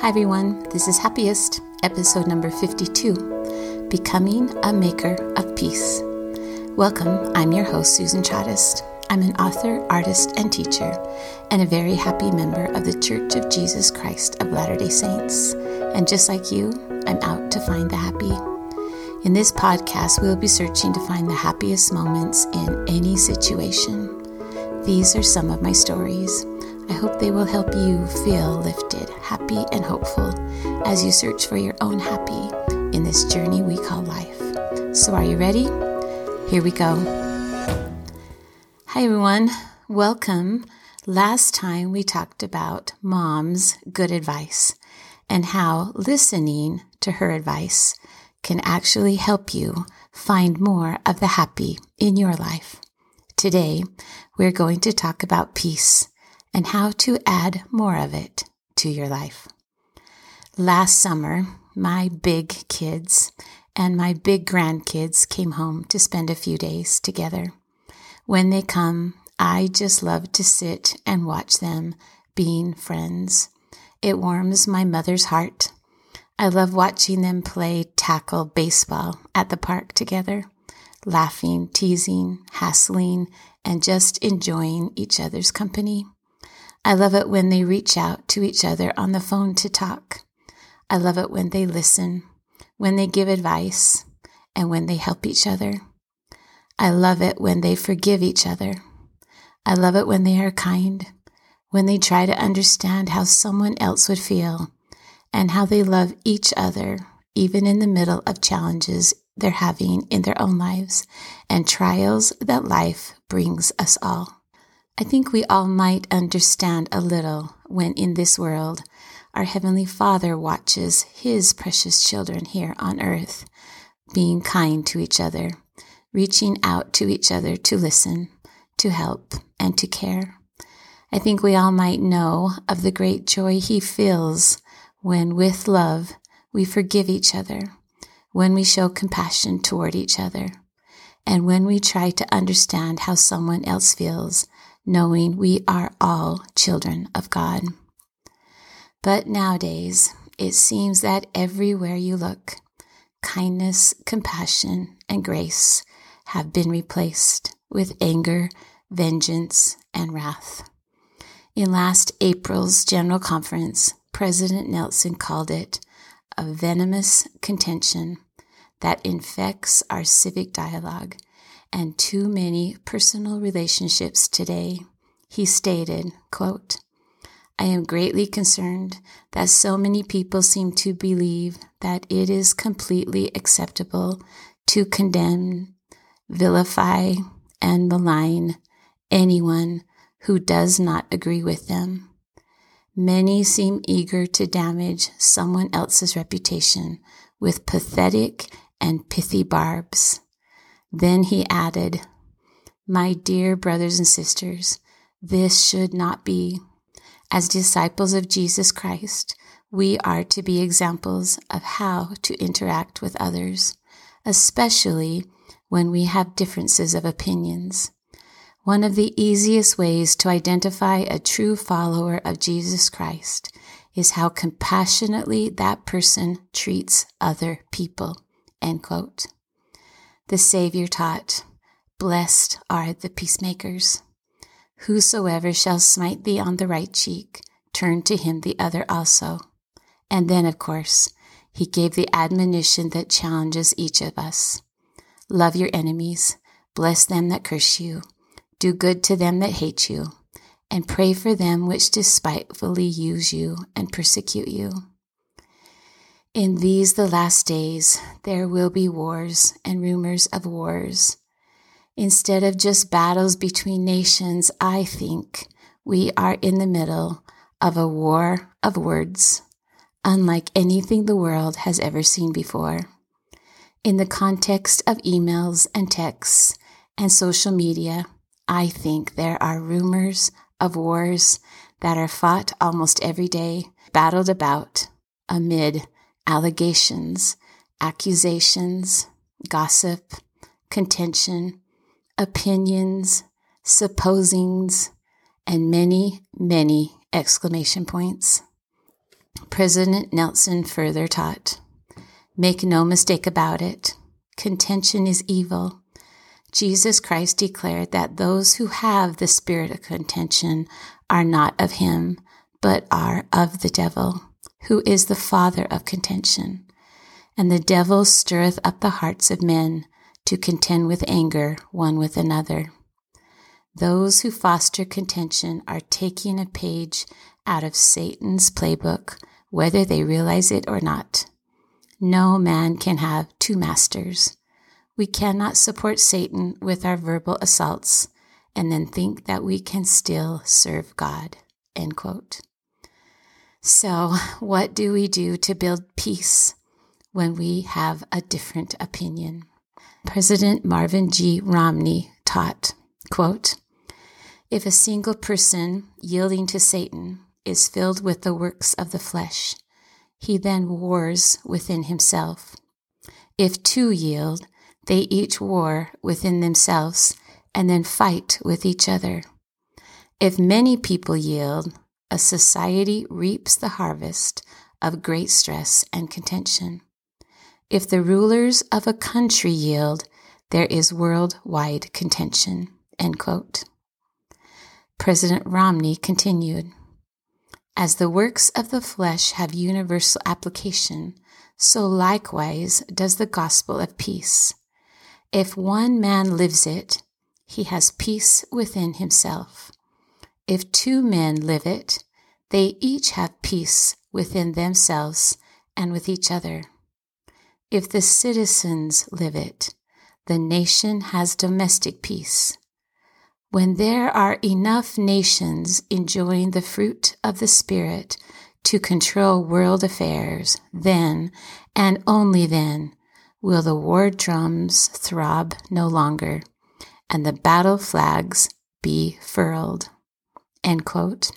Hi, everyone. This is Happiest, episode number 52 Becoming a Maker of Peace. Welcome. I'm your host, Susan Chavez. I'm an author, artist, and teacher, and a very happy member of the Church of Jesus Christ of Latter day Saints. And just like you, I'm out to find the happy. In this podcast, we'll be searching to find the happiest moments in any situation. These are some of my stories. I hope they will help you feel lifted, happy, and hopeful as you search for your own happy in this journey we call life. So, are you ready? Here we go. Hi, everyone. Welcome. Last time we talked about mom's good advice and how listening to her advice can actually help you find more of the happy in your life. Today, we're going to talk about peace and how to add more of it to your life. Last summer, my big kids and my big grandkids came home to spend a few days together. When they come, I just love to sit and watch them being friends. It warms my mother's heart. I love watching them play tackle baseball at the park together, laughing, teasing, hassling, and just enjoying each other's company. I love it when they reach out to each other on the phone to talk. I love it when they listen, when they give advice, and when they help each other. I love it when they forgive each other. I love it when they are kind, when they try to understand how someone else would feel, and how they love each other, even in the middle of challenges they're having in their own lives and trials that life brings us all. I think we all might understand a little when in this world our Heavenly Father watches His precious children here on earth being kind to each other, reaching out to each other to listen, to help, and to care. I think we all might know of the great joy He feels when, with love, we forgive each other, when we show compassion toward each other, and when we try to understand how someone else feels knowing we are all children of God. But nowadays, it seems that everywhere you look, kindness, compassion, and grace have been replaced with anger, vengeance, and wrath. In last April's General Conference, President Nelson called it a venomous contention that infects our civic dialogue and too many personal relationships today, he stated, quote, I am greatly concerned that so many people seem to believe that it is completely acceptable to condemn, vilify, and malign anyone who does not agree with them. Many seem eager to damage someone else's reputation with pathetic and pithy barbs. Then he added, My dear brothers and sisters, this should not be. As disciples of Jesus Christ, we are to be examples of how to interact with others, especially when we have differences of opinions. One of the easiest ways to identify a true follower of Jesus Christ is how compassionately that person treats other people. End quote. The Savior taught, Blessed are the peacemakers. Whosoever shall smite thee on the right cheek, turn to him the other also. And then, of course, he gave the admonition that challenges each of us. Love your enemies, bless them that curse you, do good to them that hate you, and pray for them which despitefully use you and persecute you. In these, the last days, there will be wars and rumors of wars. Instead of just battles between nations, I think we are in the middle of a war of words, unlike anything the world has ever seen before. In the context of emails and texts and social media, I think there are rumors of wars that are fought almost every day, battled about amid allegations, accusations, gossip, contention, opinions, supposings, and many, many exclamation points. President Nelson further taught Make no mistake about it, contention is evil. Jesus Christ declared that those who have the spirit of contention are not of him, but are of the devil, who is the father of contention. And the devil stirreth up the hearts of men to contend with anger one with another. Those who foster contention are taking a page out of Satan's playbook, whether they realize it or not. No man can have two masters. We cannot support Satan with our verbal assaults and then think that we can still serve God. End quote. So, what do we do to build peace when we have a different opinion? President Marion G. Romney taught, quote, If a single person yielding to Satan is filled with the works of the flesh, he then wars within himself. If two yield, they each war within themselves and then fight with each other. If many people yield, a society reaps the harvest of great stress and contention. If the rulers of a country yield, there is worldwide contention. President Romney continued As the works of the flesh have universal application, so likewise does the gospel of peace. If one man lives it, he has peace within himself. If two men live it, they each have peace within themselves and with each other. If the citizens live it, the nation has domestic peace. When there are enough nations enjoying the fruit of the Spirit to control world affairs, then, and only then, will the war drums throb no longer and the battle flags be furled. End quote.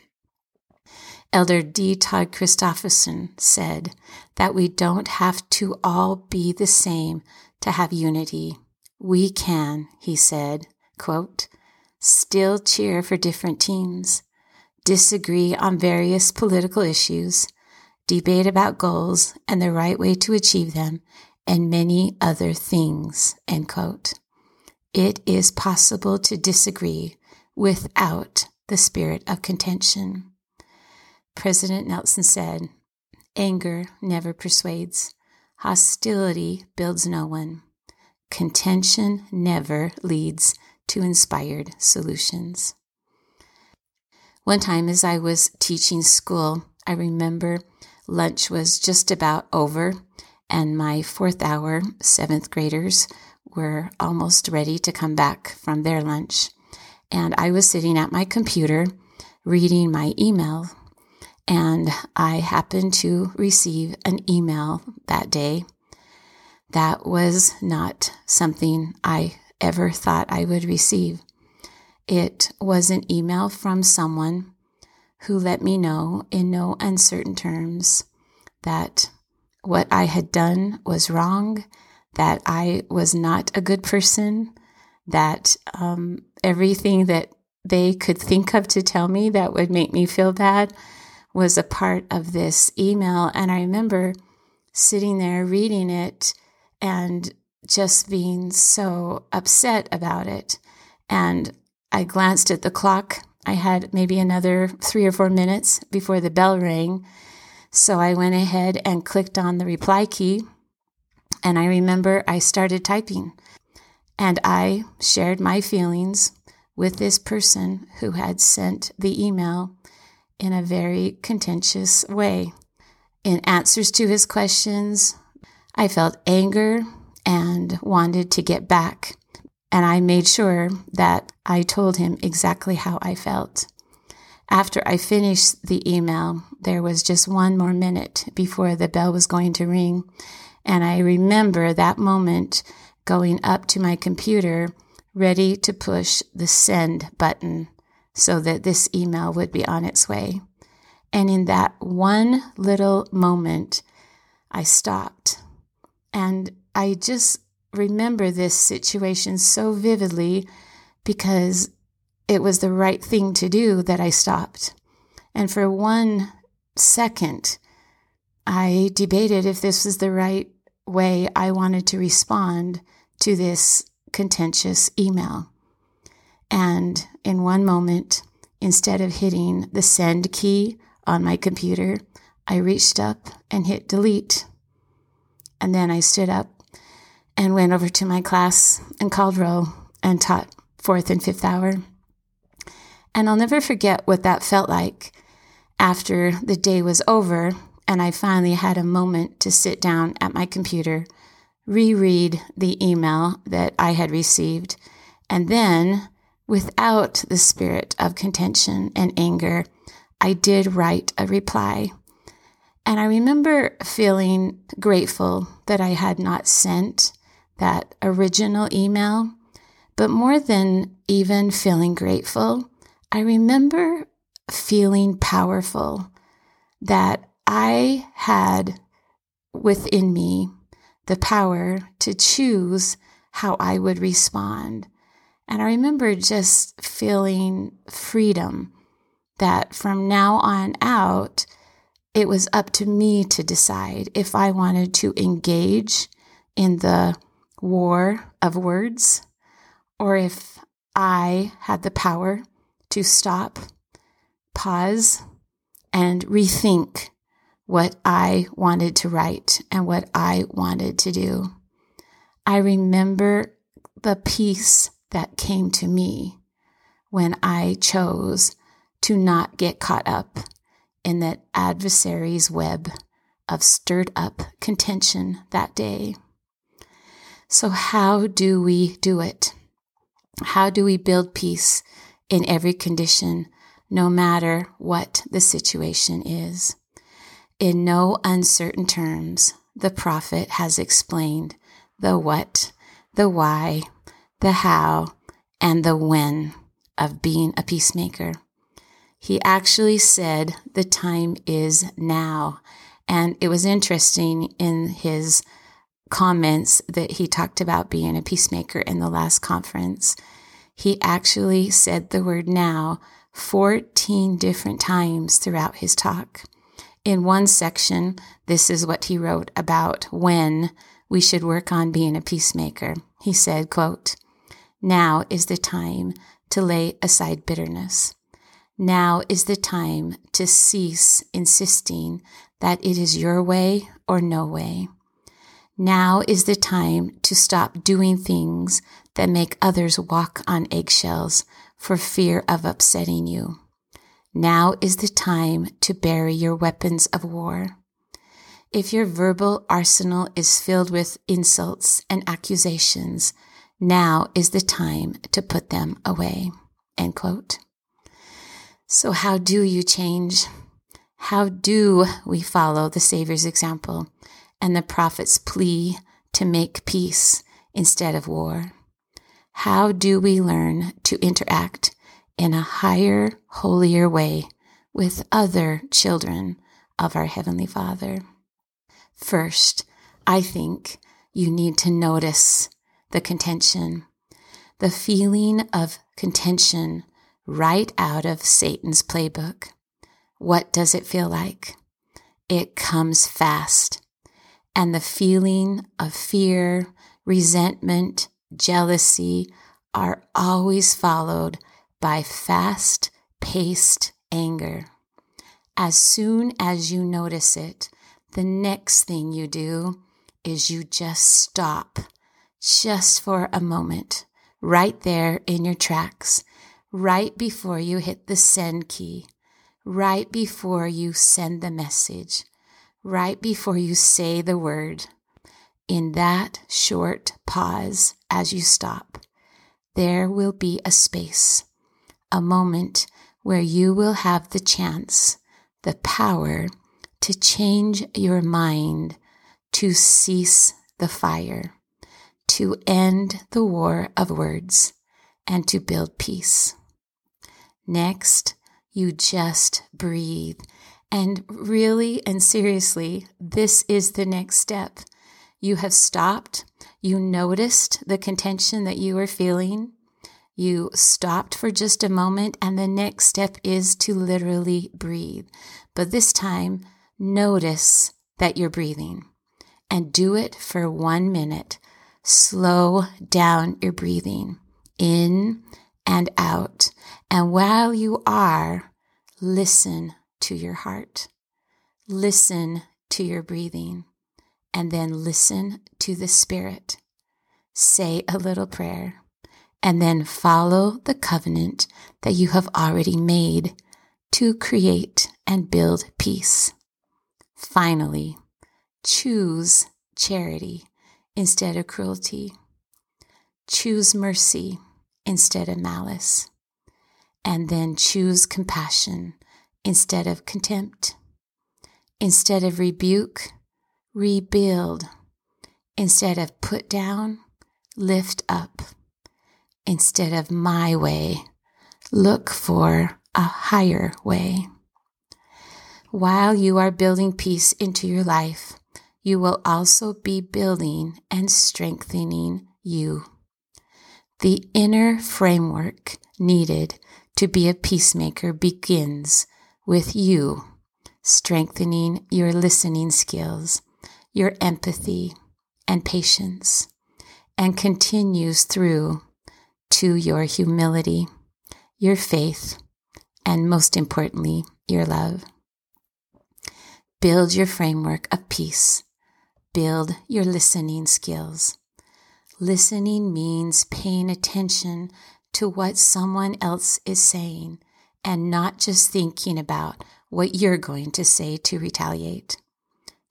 Elder D. Todd Christofferson said that we don't have to all be the same to have unity. We can, he said, quote, still cheer for different teams, disagree on various political issues, debate about goals and the right way to achieve them, and many other things, end quote. It is possible to disagree without the spirit of contention. President Nelson said, Anger never persuades. Hostility builds no one. Contention never leads to inspired solutions. One time, as I was teaching school, I remember lunch was just about over, and my fourth hour seventh graders were almost ready to come back from their lunch. And I was sitting at my computer reading my email. And I happened to receive an email that day that was not something I ever thought I would receive. It was an email from someone who let me know in no uncertain terms that what I had done was wrong that I was not a good person, that um, everything that they could think of to tell me that would make me feel bad was a part of this email. And I remember sitting there reading it and just being so upset about it. And I glanced at the clock. I had maybe another three or four minutes before the bell rang. So I went ahead and clicked on the reply key and I remember I started typing and I shared my feelings with this person who had sent the email in a very contentious way. In answers to his questions, I felt anger and wanted to get back. And I made sure that I told him exactly how I felt. After I finished the email, there was just one more minute before the bell was going to ring. And I remember that moment going up to my computer, ready to push the send button so that this email would be on its way. And in that one little moment, I stopped. And I just remember this situation so vividly because it was the right thing to do that I stopped. And for one second, I debated if this was the right way I wanted to respond to this contentious email. And in one moment, instead of hitting the send key on my computer, I reached up and hit delete. And then I stood up and went over to my class and called roll and taught fourth and fifth hour. And I'll never forget what that felt like after the day was over and I finally had a moment to sit down at my computer, reread the email that I had received, and then, without the spirit of contention and anger, I did write a reply. And I remember feeling grateful that I had not sent that original email. But more than even feeling grateful, I remember feeling powerful that I had within me the power to choose how I would respond. And I remember just feeling freedom that from now on out, it was up to me to decide if I wanted to engage in the war of words or if I had the power to stop, pause, and rethink what I wanted to write and what I wanted to do. I remember the peace that came to me when I chose to not get caught up in that adversary's web of stirred up contention that day. So, how do we do it? How do we build peace in every condition, no matter what the situation is? In no uncertain terms, the prophet has explained the what, the why, the how, and the when of being a peacemaker. He actually said the time is now. And it was interesting in his comments that he talked about being a peacemaker in the last conference. He actually said the word now 14 different times throughout his talk. In one section, this is what he wrote about when we should work on being a peacemaker. He said, quote, Now is the time to lay aside bitterness. Now is the time to cease insisting that it is your way or no way. Now is the time to stop doing things that make others walk on eggshells for fear of upsetting you. Now is the time to bury your weapons of war. If your verbal arsenal is filled with insults and accusations, now is the time to put them away. End quote. So, how do you change? How do we follow the Savior's example and the prophet's plea to make peace instead of war? How do we learn to interact in a higher, holier way with other children of our Heavenly Father. First, I think you need to notice the contention, the feeling of contention right out of Satan's playbook. What does it feel like? It comes fast. And the feeling of fear, resentment, jealousy are always followed by fast paced anger. As soon as you notice it, the next thing you do is you just stop just for a moment right there in your tracks, right before you hit the send key, right before you send the message, right before you say the word. In that short pause as you stop, there will be a space a moment where you will have the chance, the power to change your mind, to cease the fire, to end the war of words, and to build peace. Next, you just breathe. And really and seriously, this is the next step. You have stopped. You noticed the contention that you were feeling. You stopped for just a moment, and the next step is to literally breathe. But this time, notice that you're breathing and do it for one minute. Slow down your breathing in and out. And while you are, listen to your heart. Listen to your breathing and then listen to the Spirit. Say a little prayer and then follow the covenant that you have already made to create and build peace. Finally, choose charity instead of cruelty. Choose mercy instead of malice. And then choose compassion instead of contempt. Instead of rebuke, rebuild. Instead of put down, lift up. Instead of my way, look for a higher way. While you are building peace into your life, you will also be building and strengthening you. The inner framework needed to be a peacemaker begins with you strengthening your listening skills, your empathy and patience, and continues through to your humility, your faith, and most importantly, your love. Build your framework of peace. Build your listening skills. Listening means paying attention to what someone else is saying and not just thinking about what you're going to say to retaliate.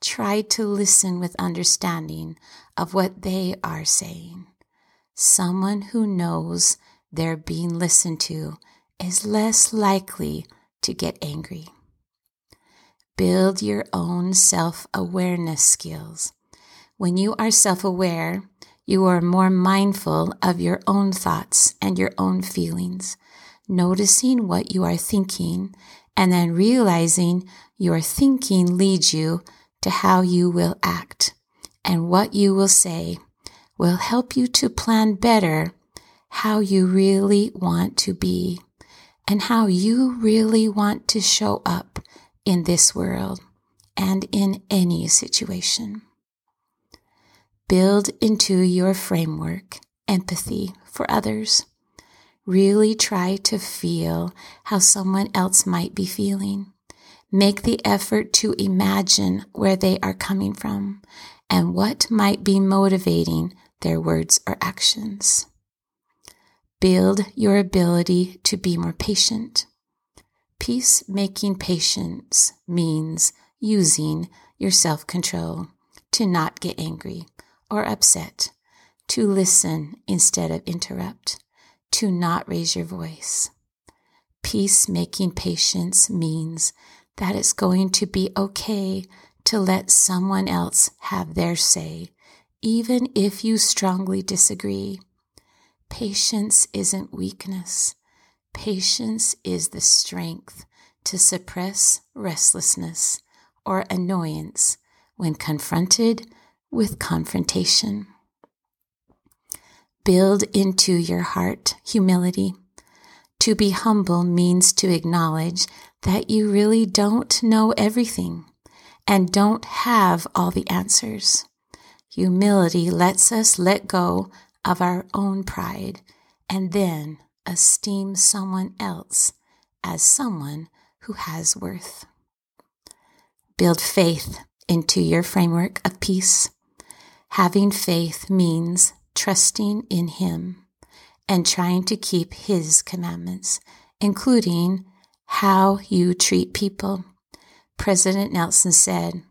Try to listen with understanding of what they are saying. Someone who knows they're being listened to is less likely to get angry. Build your own self awareness skills. When you are self aware, you are more mindful of your own thoughts and your own feelings, noticing what you are thinking and then realizing your thinking leads you to how you will act and what you will say will help you to plan better how you really want to be and how you really want to show up in this world and in any situation. Build into your framework empathy for others. Really try to feel how someone else might be feeling. Make the effort to imagine where they are coming from and what might be motivating their words or actions. Build your ability to be more patient. Peacemaking patience means using your self control to not get angry or upset, to listen instead of interrupt, to not raise your voice. Peacemaking patience means that it's going to be okay to let someone else have their say, even if you strongly disagree. Patience isn't weakness. Patience is the strength to suppress restlessness or annoyance when confronted with confrontation. Build into your heart humility. To be humble means to acknowledge that you really don't know everything and don't have all the answers. Humility lets us let go of our own pride and then esteem someone else as someone who has worth. Build faith into your framework of peace. Having faith means trusting in Him and trying to keep His commandments, including how you treat people. President Nelson said,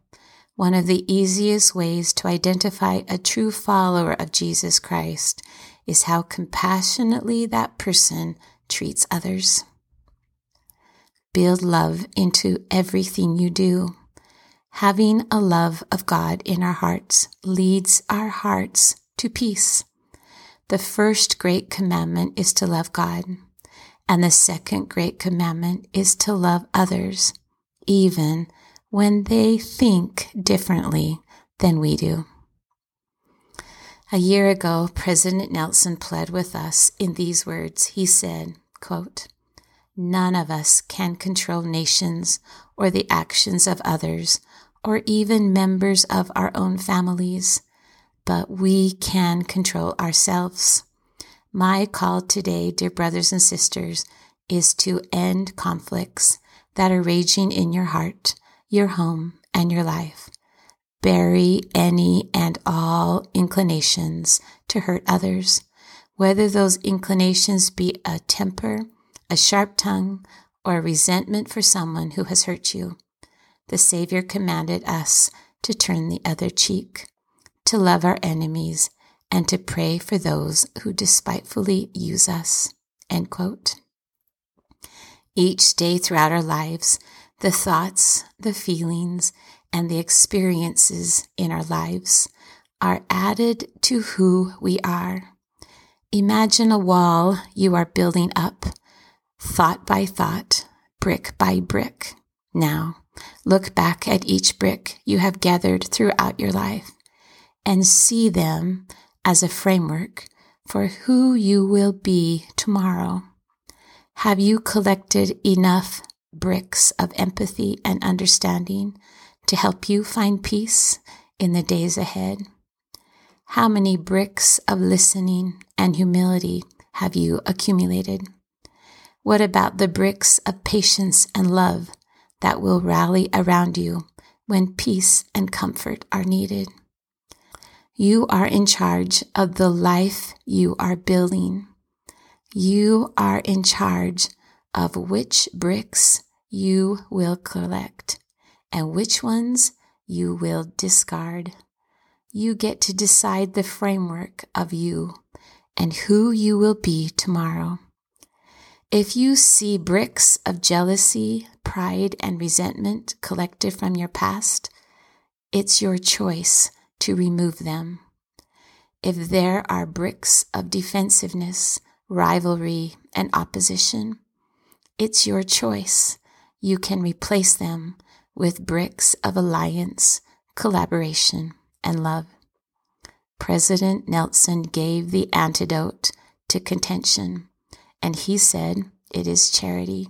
one of the easiest ways to identify a true follower of Jesus Christ is how compassionately that person treats others. Build love into everything you do. Having a love of God in our hearts leads our hearts to peace. The first great commandment is to love God, and the second great commandment is to love others, even when they think differently than we do. A year ago, President Nelson pled with us in these words. He said, quote, None of us can control nations or the actions of others or even members of our own families, but we can control ourselves. My call today, dear brothers and sisters, is to end conflicts that are raging in your heart, your home, and your life. Bury any and all inclinations to hurt others, whether those inclinations be a temper, a sharp tongue, or a resentment for someone who has hurt you. The Savior commanded us to turn the other cheek, to love our enemies, and to pray for those who despitefully use us. End quote. Each day throughout our lives, the thoughts, the feelings, and the experiences in our lives are added to who we are. Imagine a wall you are building up, thought by thought, brick by brick. Now, look back at each brick you have gathered throughout your life and see them as a framework for who you will be tomorrow. Have you collected enough bricks of empathy and understanding to help you find peace in the days ahead? How many bricks of listening and humility have you accumulated? What about the bricks of patience and love that will rally around you when peace and comfort are needed? You are in charge of the life you are building. You are in charge of which bricks you will collect and which ones you will discard. You get to decide the framework of you and who you will be tomorrow. If you see bricks of jealousy, pride, and resentment collected from your past, it's your choice to remove them. If there are bricks of defensiveness, rivalry, and opposition. It's your choice. You can replace them with bricks of alliance, collaboration, and love. President Nelson gave the antidote to contention, and he said it is charity.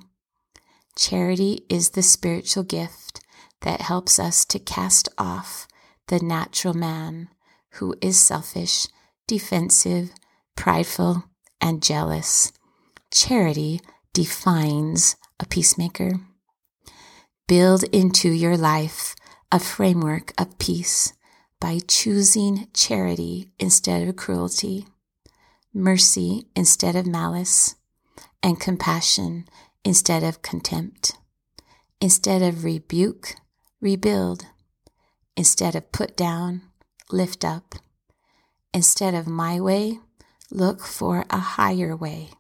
Charity is the spiritual gift that helps us to cast off the natural man who is selfish, defensive, prideful, and jealous. Charity defines a peacemaker. Build into your life a framework of peace by choosing charity instead of cruelty, mercy instead of malice, and compassion instead of contempt. Instead of rebuke, rebuild. Instead of put down, lift up. Instead of my way, look for a higher way.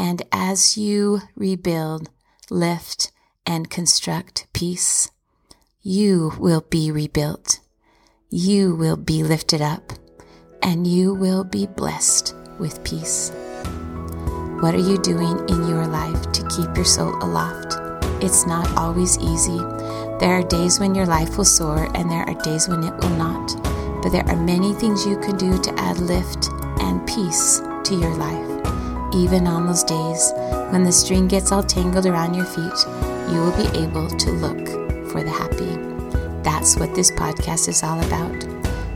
And as you rebuild, lift, and construct peace, you will be rebuilt. You will be lifted up, and you will be blessed with peace. What are you doing in your life to keep your soul aloft? It's not always easy. There are days when your life will soar, and there are days when it will not. But there are many things you can do to add lift and peace to your life. Even on those days when the string gets all tangled around your feet, you will be able to look for the happy. That's what this podcast is all about.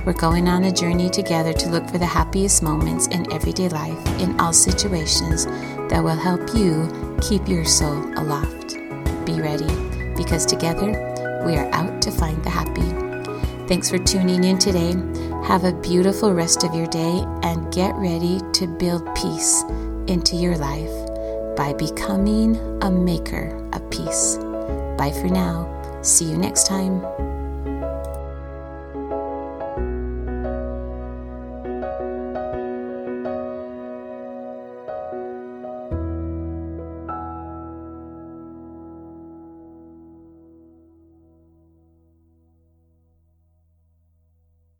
We're going on a journey together to look for the happiest moments in everyday life, in all situations, that will help you keep your soul aloft. Be ready, because together we are out to find the happy. Thanks for tuning in today. Have a beautiful rest of your day and get ready to build peace into your life by becoming a maker of peace. Bye for now. See you next time.